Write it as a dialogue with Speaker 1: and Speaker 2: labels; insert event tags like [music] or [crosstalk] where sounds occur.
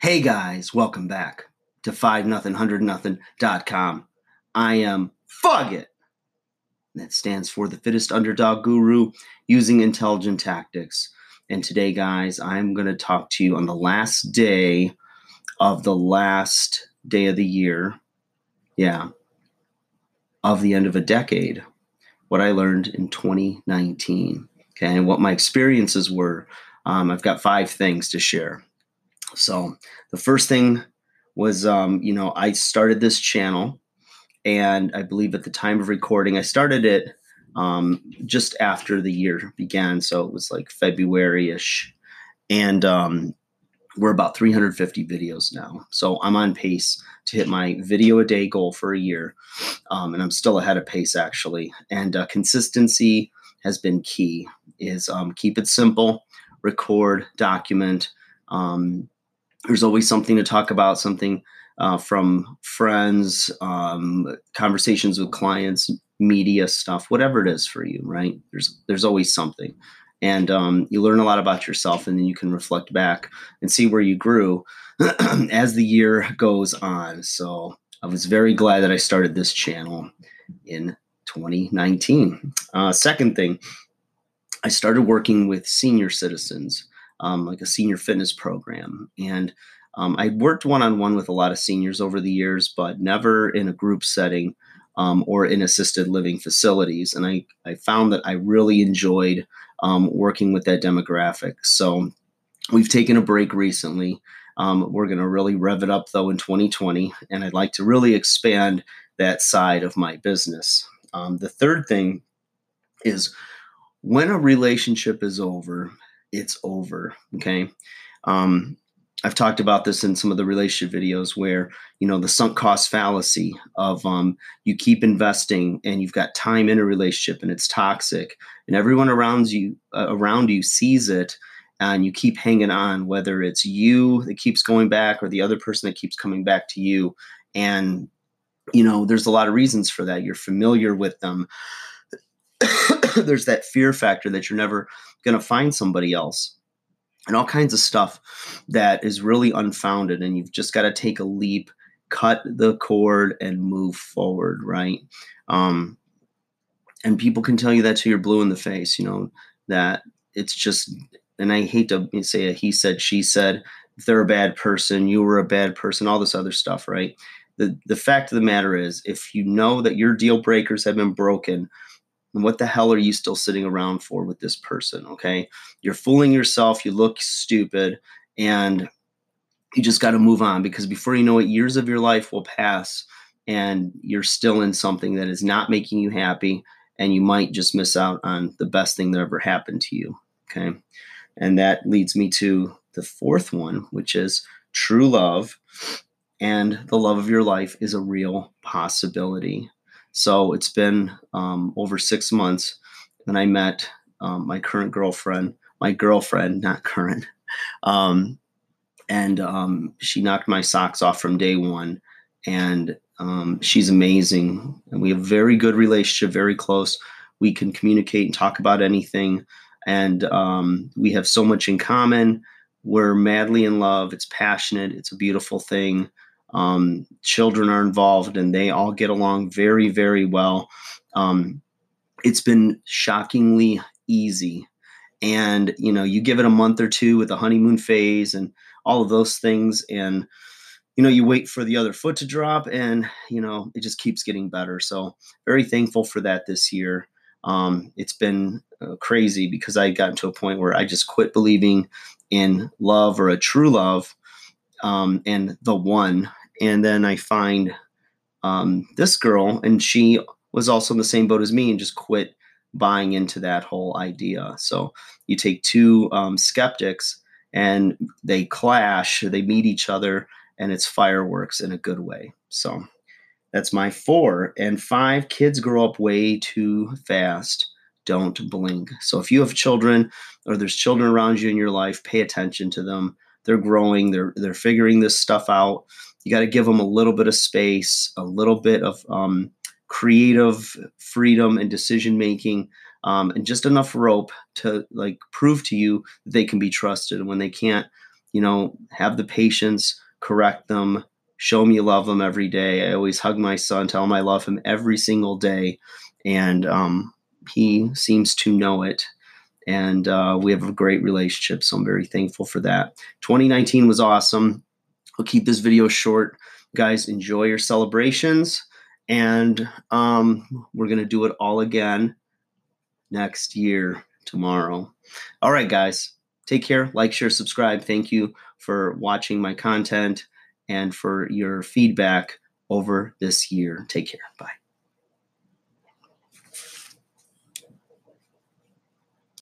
Speaker 1: Hey guys, welcome back to 5 nothing 100 nothing.com. I am Fugit. That stands for the fittest underdog guru using intelligent tactics. And today, guys, I'm going to talk to you on the last day of the last day of the year. Yeah. Of the end of a decade. What I learned in 2019. Okay. And what my experiences were. Um, I've got five things to share. So the first thing was, um, you know, I started this channel, and I believe at the time of recording, I started it um, just after the year began. So it was like February ish. And um, we're about 350 videos now. So I'm on pace to hit my video a day goal for a year. Um, and I'm still ahead of pace actually. And uh, consistency has been key is um, keep it simple, record, document, um, there's always something to talk about, something uh, from friends, um, conversations with clients, media stuff, whatever it is for you, right? There's there's always something, and um, you learn a lot about yourself, and then you can reflect back and see where you grew [clears throat] as the year goes on. So I was very glad that I started this channel in 2019. Uh, second thing, I started working with senior citizens um, like a senior fitness program. And um, I worked one on one with a lot of seniors over the years, but never in a group setting um, or in assisted living facilities. And I, I found that I really enjoyed um, working with that demographic. So we've taken a break recently. Um, we're going to really rev it up though in 2020, and I'd like to really expand that side of my business. Um, the third thing is when a relationship is over, it's over. Okay. Um, I've talked about this in some of the relationship videos where, you know, the sunk cost fallacy of um, you keep investing and you've got time in a relationship and it's toxic and everyone around you uh, around you sees it and you keep hanging on, whether it's you that keeps going back or the other person that keeps coming back to you. And, you know, there's a lot of reasons for that. You're familiar with them. [laughs] there's that fear factor that you're never going to find somebody else and all kinds of stuff that is really unfounded and you've just got to take a leap cut the cord and move forward right? Um, and people can tell you that to your blue in the face you know that it's just and i hate to say a he said she said they're a bad person you were a bad person all this other stuff right? The the fact of the matter is if you know that your deal breakers have been broken and what the hell are you still sitting around for with this person? Okay. You're fooling yourself. You look stupid. And you just got to move on because before you know it, years of your life will pass and you're still in something that is not making you happy. And you might just miss out on the best thing that ever happened to you. Okay. And that leads me to the fourth one, which is true love. And the love of your life is a real possibility. So it's been um, over six months, and I met um, my current girlfriend, my girlfriend, not current, [laughs] um, and um, she knocked my socks off from day one. And um, she's amazing, and we have a very good relationship, very close. We can communicate and talk about anything, and um, we have so much in common. We're madly in love. It's passionate. It's a beautiful thing. Um, children are involved and they all get along very, very well. Um, it's been shockingly easy. And, you know, you give it a month or two with the honeymoon phase and all of those things. And, you know, you wait for the other foot to drop and, you know, it just keeps getting better. So, very thankful for that this year. Um, it's been uh, crazy because I got to a point where I just quit believing in love or a true love um, and the one and then I find um, this girl, and she was also in the same boat as me and just quit buying into that whole idea. So you take two um, skeptics and they clash, they meet each other, and it's fireworks in a good way. So that's my four. And five, kids grow up way too fast. Don't blink. So if you have children or there's children around you in your life, pay attention to them. They're growing, they're, they're figuring this stuff out you got to give them a little bit of space, a little bit of um, creative freedom and decision making. um, and just enough rope to like prove to you that they can be trusted. And when they can't, you know, have the patience, correct them, show me you love them every day. I always hug my son, tell him I love him every single day, and um, he seems to know it. And uh, we have a great relationship, so I'm very thankful for that. 2019 was awesome. I'll keep this video short. Guys, enjoy your celebrations. And um, we're going to do it all again next year, tomorrow. All right, guys, take care. Like, share, subscribe. Thank you for watching my content and for your feedback over this year. Take care. Bye.